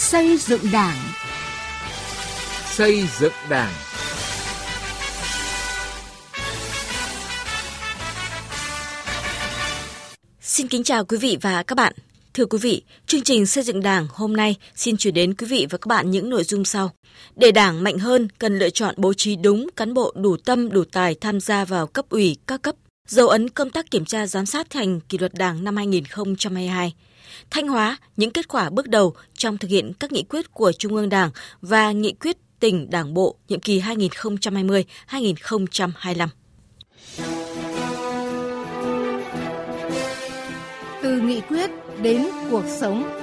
Xây dựng Đảng. Xây dựng Đảng. Xin kính chào quý vị và các bạn. Thưa quý vị, chương trình xây dựng Đảng hôm nay xin chuyển đến quý vị và các bạn những nội dung sau. Để Đảng mạnh hơn, cần lựa chọn bố trí đúng cán bộ đủ tâm, đủ tài tham gia vào cấp ủy các cấp. Dấu ấn công tác kiểm tra giám sát thành kỷ luật Đảng năm 2022. Thanh Hóa, những kết quả bước đầu trong thực hiện các nghị quyết của Trung ương Đảng và nghị quyết tỉnh Đảng bộ nhiệm kỳ 2020-2025. Từ nghị quyết đến cuộc sống.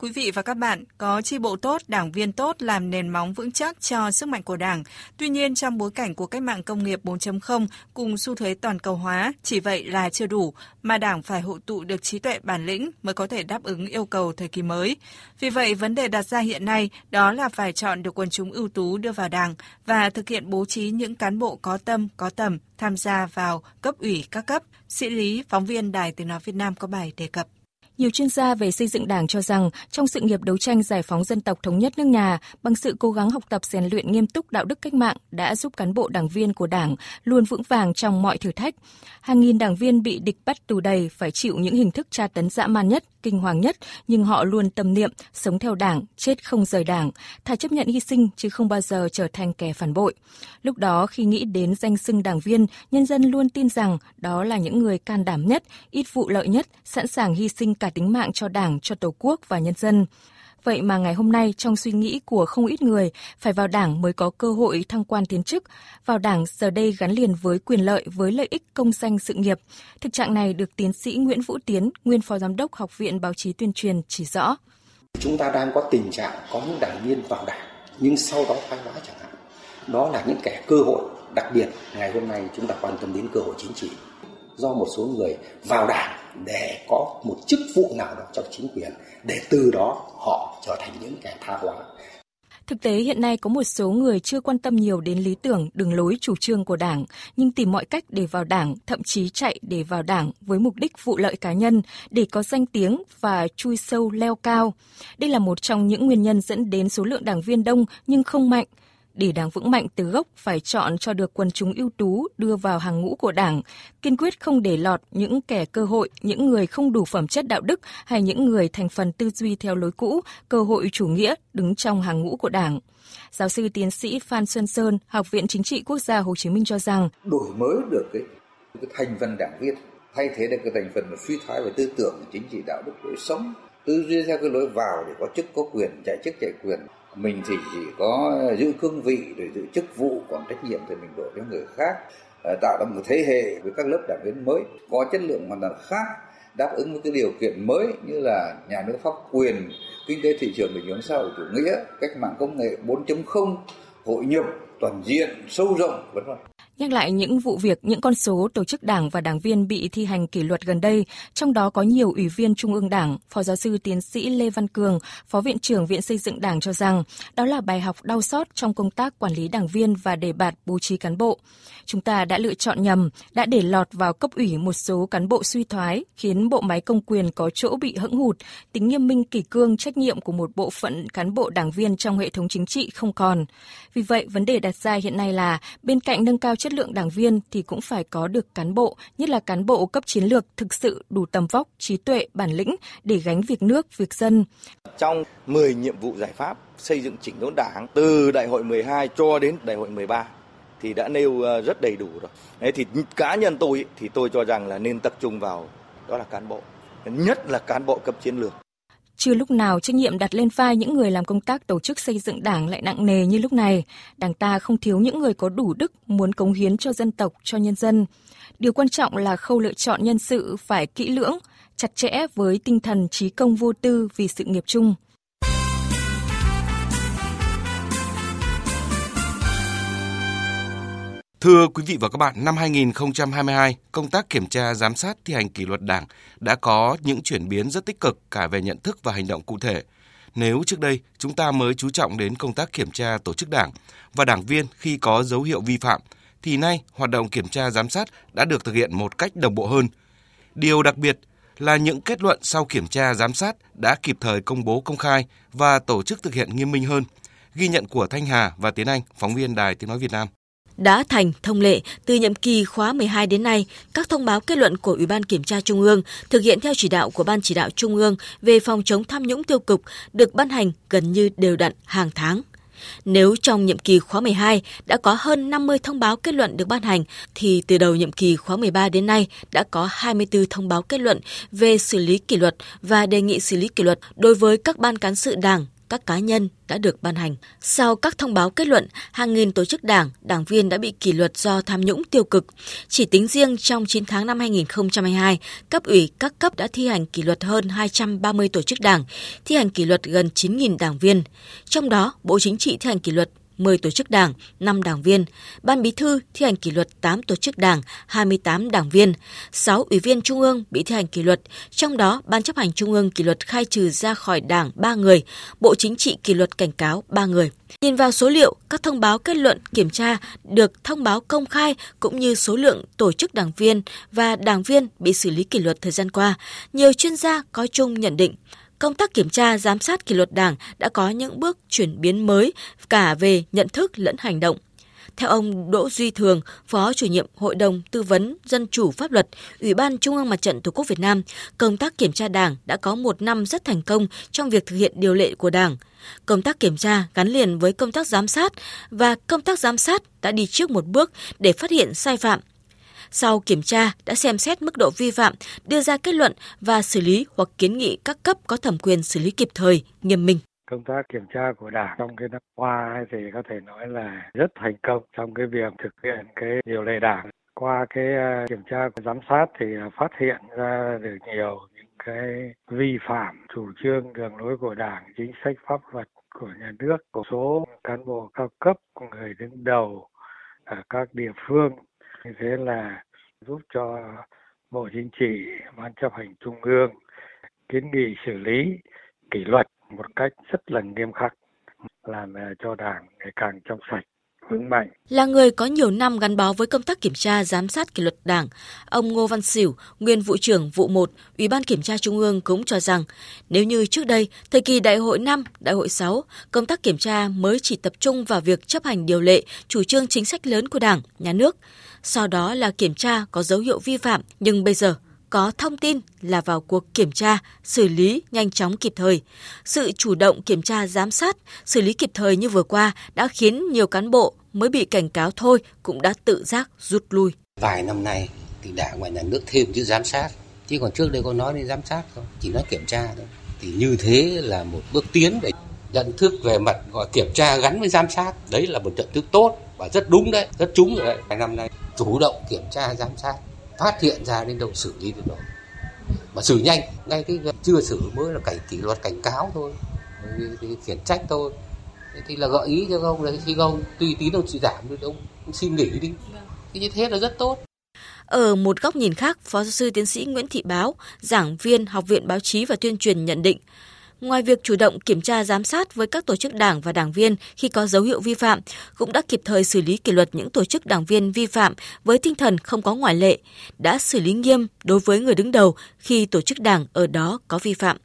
Quý vị và các bạn, có chi bộ tốt, đảng viên tốt làm nền móng vững chắc cho sức mạnh của Đảng. Tuy nhiên, trong bối cảnh của cách mạng công nghiệp 4.0 cùng xu thế toàn cầu hóa, chỉ vậy là chưa đủ, mà Đảng phải hội tụ được trí tuệ bản lĩnh mới có thể đáp ứng yêu cầu thời kỳ mới. Vì vậy, vấn đề đặt ra hiện nay đó là phải chọn được quần chúng ưu tú đưa vào Đảng và thực hiện bố trí những cán bộ có tâm, có tầm tham gia vào cấp ủy các cấp. Sĩ Lý, phóng viên Đài Tiếng Nói Việt Nam có bài đề cập. Nhiều chuyên gia về xây dựng Đảng cho rằng, trong sự nghiệp đấu tranh giải phóng dân tộc thống nhất nước nhà, bằng sự cố gắng học tập rèn luyện nghiêm túc đạo đức cách mạng đã giúp cán bộ đảng viên của Đảng luôn vững vàng trong mọi thử thách. Hàng nghìn đảng viên bị địch bắt tù đầy phải chịu những hình thức tra tấn dã man nhất, kinh hoàng nhất, nhưng họ luôn tâm niệm sống theo Đảng, chết không rời Đảng, thà chấp nhận hy sinh chứ không bao giờ trở thành kẻ phản bội. Lúc đó khi nghĩ đến danh xưng đảng viên, nhân dân luôn tin rằng đó là những người can đảm nhất, ít vụ lợi nhất, sẵn sàng hy sinh cả tính mạng cho Đảng, cho Tổ quốc và nhân dân. Vậy mà ngày hôm nay trong suy nghĩ của không ít người, phải vào đảng mới có cơ hội thăng quan tiến chức. Vào đảng giờ đây gắn liền với quyền lợi, với lợi ích công danh sự nghiệp. Thực trạng này được tiến sĩ Nguyễn Vũ Tiến, nguyên phó giám đốc Học viện Báo chí Tuyên truyền chỉ rõ. Chúng ta đang có tình trạng có những đảng viên vào đảng, nhưng sau đó thoái hóa chẳng hạn. Đó là những kẻ cơ hội, đặc biệt ngày hôm nay chúng ta quan tâm đến cơ hội chính trị do một số người vào đảng để có một chức vụ nào đó trong chính quyền để từ đó họ trở thành những kẻ tha hóa. Thực tế hiện nay có một số người chưa quan tâm nhiều đến lý tưởng, đường lối, chủ trương của Đảng, nhưng tìm mọi cách để vào Đảng, thậm chí chạy để vào Đảng với mục đích vụ lợi cá nhân, để có danh tiếng và chui sâu leo cao. Đây là một trong những nguyên nhân dẫn đến số lượng đảng viên đông nhưng không mạnh, để Đảng vững mạnh từ gốc phải chọn cho được quần chúng ưu tú đưa vào hàng ngũ của Đảng, kiên quyết không để lọt những kẻ cơ hội, những người không đủ phẩm chất đạo đức hay những người thành phần tư duy theo lối cũ, cơ hội chủ nghĩa đứng trong hàng ngũ của Đảng. Giáo sư tiến sĩ Phan Xuân Sơn, Học viện Chính trị Quốc gia Hồ Chí Minh cho rằng đổi mới được cái, cái thành phần đảng viên, thay thế được cái thành phần suy thoái về tư tưởng, chính trị đạo đức lối sống, tư duy theo cái lối vào để có chức có quyền, chạy chức chạy quyền mình thì chỉ có giữ cương vị để giữ chức vụ, còn trách nhiệm thì mình đổ cho người khác ờ, tạo ra một thế hệ với các lớp đảng viên mới. Có chất lượng hoàn toàn khác, đáp ứng với cái điều kiện mới như là nhà nước pháp quyền, kinh tế thị trường, định hướng xã hội chủ nghĩa, cách mạng công nghệ 4.0 hội nhập toàn diện, sâu rộng, vân vân. Nhắc lại những vụ việc, những con số tổ chức đảng và đảng viên bị thi hành kỷ luật gần đây, trong đó có nhiều ủy viên Trung ương Đảng, Phó giáo sư tiến sĩ Lê Văn Cường, Phó Viện trưởng Viện Xây dựng Đảng cho rằng đó là bài học đau xót trong công tác quản lý đảng viên và đề bạt bố trí cán bộ. Chúng ta đã lựa chọn nhầm, đã để lọt vào cấp ủy một số cán bộ suy thoái, khiến bộ máy công quyền có chỗ bị hững hụt, tính nghiêm minh kỷ cương trách nhiệm của một bộ phận cán bộ đảng viên trong hệ thống chính trị không còn. Vì vậy, vấn đề đặt ra hiện nay là bên cạnh nâng cao chất lượng đảng viên thì cũng phải có được cán bộ, nhất là cán bộ cấp chiến lược thực sự đủ tầm vóc, trí tuệ, bản lĩnh để gánh việc nước, việc dân. Trong 10 nhiệm vụ giải pháp xây dựng chỉnh đốn đảng từ đại hội 12 cho đến đại hội 13 thì đã nêu ờ, rất đầy đủ rồi. Thế thì cá nhân tôi thì tôi cho rằng là nên tập trung vào đó là cán bộ, nhất là cán bộ cấp chiến lược. Chưa lúc nào trách nhiệm đặt lên vai những người làm công tác tổ chức xây dựng đảng lại nặng nề như lúc này. Đảng ta không thiếu những người có đủ đức muốn cống hiến cho dân tộc, cho nhân dân. Điều quan trọng là khâu lựa chọn nhân sự phải kỹ lưỡng, chặt chẽ với tinh thần trí công vô tư vì sự nghiệp chung. Thưa quý vị và các bạn, năm 2022, công tác kiểm tra giám sát thi hành kỷ luật Đảng đã có những chuyển biến rất tích cực cả về nhận thức và hành động cụ thể. Nếu trước đây chúng ta mới chú trọng đến công tác kiểm tra tổ chức Đảng và đảng viên khi có dấu hiệu vi phạm, thì nay hoạt động kiểm tra giám sát đã được thực hiện một cách đồng bộ hơn. Điều đặc biệt là những kết luận sau kiểm tra giám sát đã kịp thời công bố công khai và tổ chức thực hiện nghiêm minh hơn. Ghi nhận của Thanh Hà và Tiến Anh, phóng viên Đài Tiếng Nói Việt Nam đã thành thông lệ từ nhiệm kỳ khóa 12 đến nay, các thông báo kết luận của Ủy ban Kiểm tra Trung ương thực hiện theo chỉ đạo của Ban chỉ đạo Trung ương về phòng chống tham nhũng tiêu cực được ban hành gần như đều đặn hàng tháng. Nếu trong nhiệm kỳ khóa 12 đã có hơn 50 thông báo kết luận được ban hành, thì từ đầu nhiệm kỳ khóa 13 đến nay đã có 24 thông báo kết luận về xử lý kỷ luật và đề nghị xử lý kỷ luật đối với các ban cán sự đảng, các cá nhân đã được ban hành. Sau các thông báo kết luận, hàng nghìn tổ chức đảng, đảng viên đã bị kỷ luật do tham nhũng tiêu cực. Chỉ tính riêng trong 9 tháng năm 2022, cấp ủy các cấp đã thi hành kỷ luật hơn 230 tổ chức đảng, thi hành kỷ luật gần 9.000 đảng viên. Trong đó, Bộ Chính trị thi hành kỷ luật 10 tổ chức đảng, 5 đảng viên, Ban Bí thư thi hành kỷ luật 8 tổ chức đảng, 28 đảng viên, 6 ủy viên Trung ương bị thi hành kỷ luật, trong đó Ban chấp hành Trung ương kỷ luật khai trừ ra khỏi đảng 3 người, Bộ Chính trị kỷ luật cảnh cáo 3 người. Nhìn vào số liệu, các thông báo kết luận kiểm tra được thông báo công khai cũng như số lượng tổ chức đảng viên và đảng viên bị xử lý kỷ luật thời gian qua, nhiều chuyên gia có chung nhận định công tác kiểm tra giám sát kỷ luật Đảng đã có những bước chuyển biến mới cả về nhận thức lẫn hành động. Theo ông Đỗ Duy Thường, Phó chủ nhiệm Hội đồng Tư vấn Dân chủ Pháp luật, Ủy ban Trung ương Mặt trận Tổ quốc Việt Nam, công tác kiểm tra Đảng đã có một năm rất thành công trong việc thực hiện điều lệ của Đảng. Công tác kiểm tra gắn liền với công tác giám sát và công tác giám sát đã đi trước một bước để phát hiện sai phạm, sau kiểm tra đã xem xét mức độ vi phạm, đưa ra kết luận và xử lý hoặc kiến nghị các cấp có thẩm quyền xử lý kịp thời, nghiêm minh. Công tác kiểm tra của đảng trong cái năm qua thì có thể nói là rất thành công trong cái việc thực hiện cái điều lệ đảng. Qua cái à, kiểm tra giám sát thì à, phát hiện ra được nhiều những cái vi phạm chủ trương đường lối của đảng chính sách pháp luật của nhà nước. Của số cán bộ cao cấp người đứng đầu ở các địa phương như thế là giúp cho Bộ Chính trị, Ban chấp hành Trung ương kiến nghị xử lý kỷ luật một cách rất là nghiêm khắc làm cho đảng ngày càng trong sạch vững mạnh. Là người có nhiều năm gắn bó với công tác kiểm tra giám sát kỷ luật Đảng, ông Ngô Văn Sửu, nguyên vụ trưởng vụ 1, Ủy ban Kiểm tra Trung ương cũng cho rằng nếu như trước đây, thời kỳ Đại hội 5, Đại hội 6, công tác kiểm tra mới chỉ tập trung vào việc chấp hành điều lệ, chủ trương chính sách lớn của Đảng, nhà nước, sau đó là kiểm tra có dấu hiệu vi phạm, nhưng bây giờ có thông tin là vào cuộc kiểm tra, xử lý nhanh chóng kịp thời. Sự chủ động kiểm tra giám sát, xử lý kịp thời như vừa qua đã khiến nhiều cán bộ mới bị cảnh cáo thôi cũng đã tự giác rút lui. Vài năm nay thì đảng và nhà nước thêm chữ giám sát, chứ còn trước đây có nói đến giám sát không, chỉ nói kiểm tra thôi. Thì như thế là một bước tiến để nhận thức về mặt gọi kiểm tra gắn với giám sát, đấy là một nhận thức tốt và rất đúng đấy, rất trúng rồi đấy. Vài năm nay chủ động kiểm tra giám sát phát hiện ra đến đâu xử lý đến đó mà xử nhanh ngay cái chưa xử mới là cảnh kỷ luật cảnh cáo thôi khiển trách thôi thì là gợi ý cho ông là khi ông tùy tí đâu chỉ giảm được ông xin nghỉ đi. Thì như thế là rất tốt. Ở một góc nhìn khác, Phó giáo sư tiến sĩ Nguyễn Thị Báo, giảng viên Học viện Báo chí và Tuyên truyền nhận định, Ngoài việc chủ động kiểm tra giám sát với các tổ chức đảng và đảng viên khi có dấu hiệu vi phạm, cũng đã kịp thời xử lý kỷ luật những tổ chức đảng viên vi phạm với tinh thần không có ngoại lệ, đã xử lý nghiêm đối với người đứng đầu khi tổ chức đảng ở đó có vi phạm.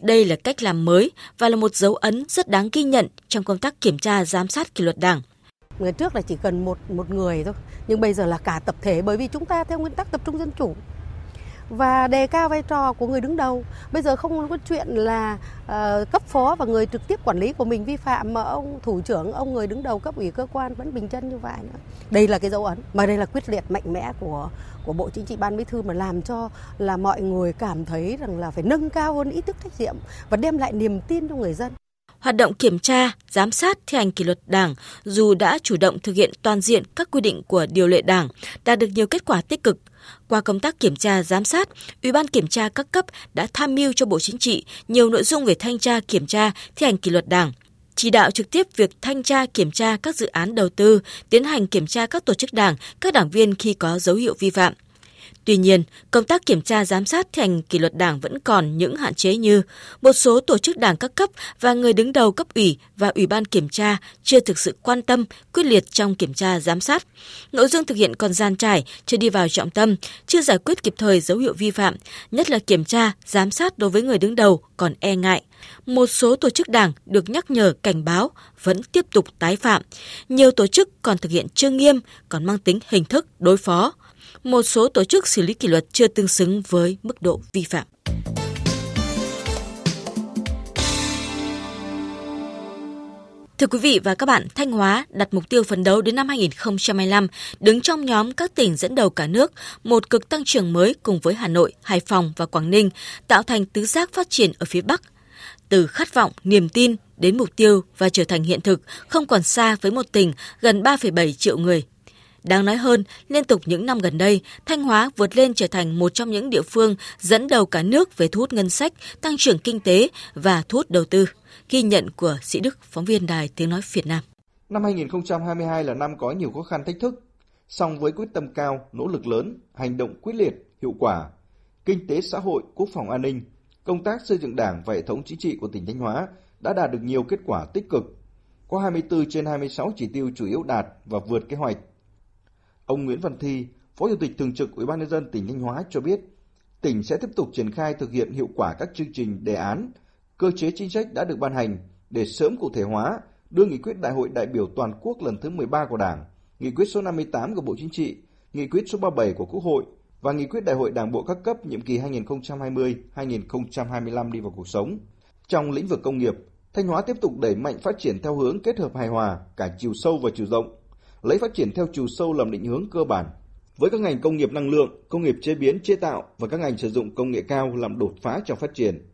Đây là cách làm mới và là một dấu ấn rất đáng ghi nhận trong công tác kiểm tra giám sát kỷ luật đảng. Ngày trước là chỉ cần một một người thôi, nhưng bây giờ là cả tập thể bởi vì chúng ta theo nguyên tắc tập trung dân chủ và đề cao vai trò của người đứng đầu. Bây giờ không có chuyện là uh, cấp phó và người trực tiếp quản lý của mình vi phạm mà ông thủ trưởng, ông người đứng đầu cấp ủy cơ quan vẫn bình chân như vậy nữa. Đây là cái dấu ấn mà đây là quyết liệt mạnh mẽ của của Bộ Chính trị Ban Bí thư mà làm cho là mọi người cảm thấy rằng là phải nâng cao hơn ý thức trách nhiệm và đem lại niềm tin cho người dân. Hoạt động kiểm tra, giám sát thi hành kỷ luật Đảng dù đã chủ động thực hiện toàn diện các quy định của điều lệ Đảng, đạt được nhiều kết quả tích cực. Qua công tác kiểm tra giám sát, Ủy ban kiểm tra các cấp đã tham mưu cho Bộ Chính trị nhiều nội dung về thanh tra kiểm tra thi hành kỷ luật Đảng, chỉ đạo trực tiếp việc thanh tra kiểm tra các dự án đầu tư, tiến hành kiểm tra các tổ chức đảng, các đảng viên khi có dấu hiệu vi phạm. Tuy nhiên, công tác kiểm tra giám sát thi hành kỷ luật đảng vẫn còn những hạn chế như một số tổ chức đảng các cấp và người đứng đầu cấp ủy và ủy ban kiểm tra chưa thực sự quan tâm, quyết liệt trong kiểm tra giám sát. Nội dung thực hiện còn gian trải, chưa đi vào trọng tâm, chưa giải quyết kịp thời dấu hiệu vi phạm, nhất là kiểm tra, giám sát đối với người đứng đầu còn e ngại. Một số tổ chức đảng được nhắc nhở cảnh báo vẫn tiếp tục tái phạm. Nhiều tổ chức còn thực hiện chưa nghiêm, còn mang tính hình thức đối phó một số tổ chức xử lý kỷ luật chưa tương xứng với mức độ vi phạm. Thưa quý vị và các bạn, Thanh Hóa đặt mục tiêu phấn đấu đến năm 2025 đứng trong nhóm các tỉnh dẫn đầu cả nước, một cực tăng trưởng mới cùng với Hà Nội, Hải Phòng và Quảng Ninh, tạo thành tứ giác phát triển ở phía Bắc. Từ khát vọng, niềm tin đến mục tiêu và trở thành hiện thực không còn xa với một tỉnh gần 3,7 triệu người Đáng nói hơn, liên tục những năm gần đây, Thanh Hóa vượt lên trở thành một trong những địa phương dẫn đầu cả nước về thu hút ngân sách, tăng trưởng kinh tế và thu hút đầu tư. Ghi nhận của Sĩ Đức, phóng viên Đài Tiếng Nói Việt Nam. Năm 2022 là năm có nhiều khó khăn thách thức, song với quyết tâm cao, nỗ lực lớn, hành động quyết liệt, hiệu quả, kinh tế xã hội, quốc phòng an ninh, công tác xây dựng Đảng và hệ thống chính trị của tỉnh Thanh Hóa đã đạt được nhiều kết quả tích cực. Có 24 trên 26 chỉ tiêu chủ yếu đạt và vượt kế hoạch Ông Nguyễn Văn Thi, Phó Chủ tịch Thường trực Ủy ban nhân dân tỉnh Thanh Hóa cho biết, tỉnh sẽ tiếp tục triển khai thực hiện hiệu quả các chương trình đề án, cơ chế chính sách đã được ban hành để sớm cụ thể hóa, đưa nghị quyết Đại hội đại biểu toàn quốc lần thứ 13 của Đảng, nghị quyết số 58 của Bộ Chính trị, nghị quyết số 37 của Quốc hội và nghị quyết Đại hội Đảng bộ các cấp nhiệm kỳ 2020-2025 đi vào cuộc sống. Trong lĩnh vực công nghiệp, Thanh Hóa tiếp tục đẩy mạnh phát triển theo hướng kết hợp hài hòa cả chiều sâu và chiều rộng, lấy phát triển theo chiều sâu làm định hướng cơ bản. Với các ngành công nghiệp năng lượng, công nghiệp chế biến chế tạo và các ngành sử dụng công nghệ cao làm đột phá trong phát triển.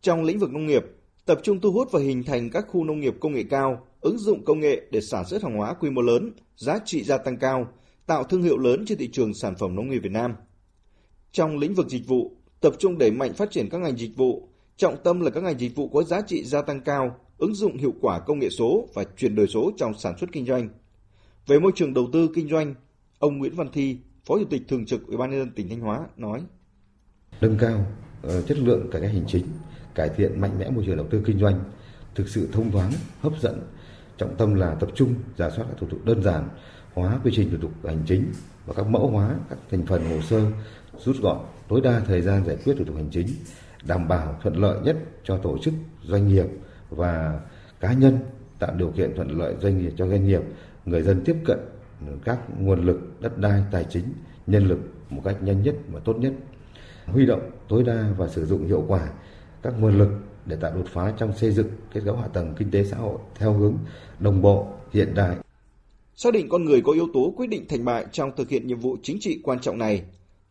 Trong lĩnh vực nông nghiệp, tập trung thu hút và hình thành các khu nông nghiệp công nghệ cao, ứng dụng công nghệ để sản xuất hàng hóa quy mô lớn, giá trị gia tăng cao, tạo thương hiệu lớn trên thị trường sản phẩm nông nghiệp Việt Nam. Trong lĩnh vực dịch vụ, tập trung đẩy mạnh phát triển các ngành dịch vụ, trọng tâm là các ngành dịch vụ có giá trị gia tăng cao, ứng dụng hiệu quả công nghệ số và chuyển đổi số trong sản xuất kinh doanh. Về môi trường đầu tư kinh doanh, ông Nguyễn Văn Thi, Phó Chủ tịch Thường trực Ủy ban nhân dân tỉnh Thanh Hóa nói: Nâng cao ờ, chất lượng cải cách hành chính, cải thiện mạnh mẽ môi trường đầu tư kinh doanh, thực sự thông thoáng, hấp dẫn, trọng tâm là tập trung giả soát các thủ tục đơn giản, hóa quy trình thủ tục hành chính và các mẫu hóa các thành phần hồ sơ, rút gọn tối đa thời gian giải quyết thủ tục hành chính, đảm bảo thuận lợi nhất cho tổ chức, doanh nghiệp và cá nhân tạo điều kiện thuận lợi doanh nghiệp cho doanh nghiệp người dân tiếp cận các nguồn lực, đất đai, tài chính, nhân lực một cách nhanh nhất và tốt nhất huy động tối đa và sử dụng hiệu quả các nguồn lực để tạo đột phá trong xây dựng, kết cấu hạ tầng kinh tế xã hội theo hướng đồng bộ, hiện đại xác định con người có yếu tố quyết định thành bại trong thực hiện nhiệm vụ chính trị quan trọng này,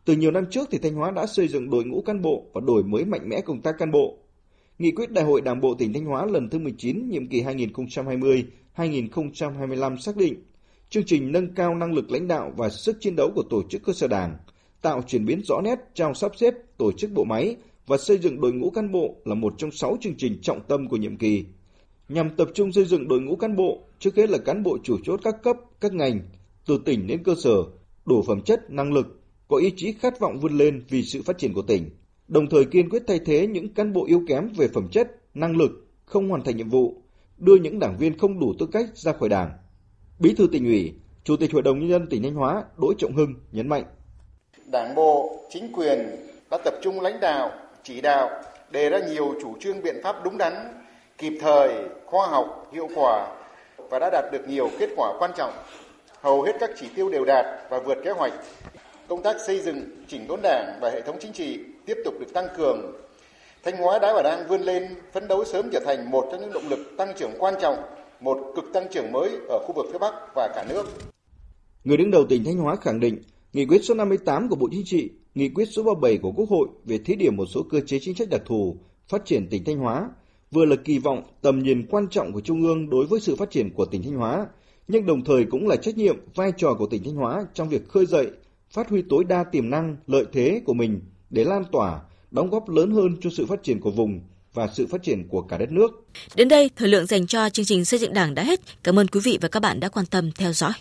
từ nhiều năm trước thì Thanh Hóa đã xây dựng đội ngũ cán bộ và đổi mới mạnh mẽ công tác cán bộ. Nghị quyết Đại hội Đảng bộ tỉnh Thanh Hóa lần thứ 19 nhiệm kỳ 2025 xác định chương trình nâng cao năng lực lãnh đạo và sức chiến đấu của tổ chức cơ sở đảng, tạo chuyển biến rõ nét trong sắp xếp tổ chức bộ máy và xây dựng đội ngũ cán bộ là một trong sáu chương trình trọng tâm của nhiệm kỳ. Nhằm tập trung xây dựng đội ngũ cán bộ, trước hết là cán bộ chủ chốt các cấp, các ngành, từ tỉnh đến cơ sở, đủ phẩm chất, năng lực, có ý chí khát vọng vươn lên vì sự phát triển của tỉnh, đồng thời kiên quyết thay thế những cán bộ yếu kém về phẩm chất, năng lực, không hoàn thành nhiệm vụ, đưa những đảng viên không đủ tư cách ra khỏi đảng. Bí thư tỉnh ủy, Chủ tịch Hội đồng nhân dân tỉnh Thanh Hóa Đỗ Trọng Hưng nhấn mạnh: Đảng bộ, chính quyền đã tập trung lãnh đạo, chỉ đạo, đề ra nhiều chủ trương biện pháp đúng đắn, kịp thời, khoa học, hiệu quả và đã đạt được nhiều kết quả quan trọng. Hầu hết các chỉ tiêu đều đạt và vượt kế hoạch. Công tác xây dựng, chỉnh đốn đảng và hệ thống chính trị tiếp tục được tăng cường, Thanh Hóa đã và đang vươn lên phấn đấu sớm trở thành một trong những động lực tăng trưởng quan trọng, một cực tăng trưởng mới ở khu vực phía Bắc và cả nước. Người đứng đầu tỉnh Thanh Hóa khẳng định, nghị quyết số 58 của Bộ Chính trị, nghị quyết số 37 của Quốc hội về thí điểm một số cơ chế chính sách đặc thù phát triển tỉnh Thanh Hóa vừa là kỳ vọng tầm nhìn quan trọng của Trung ương đối với sự phát triển của tỉnh Thanh Hóa, nhưng đồng thời cũng là trách nhiệm vai trò của tỉnh Thanh Hóa trong việc khơi dậy, phát huy tối đa tiềm năng, lợi thế của mình để lan tỏa đóng góp lớn hơn cho sự phát triển của vùng và sự phát triển của cả đất nước. Đến đây, thời lượng dành cho chương trình xây dựng Đảng đã hết. Cảm ơn quý vị và các bạn đã quan tâm theo dõi.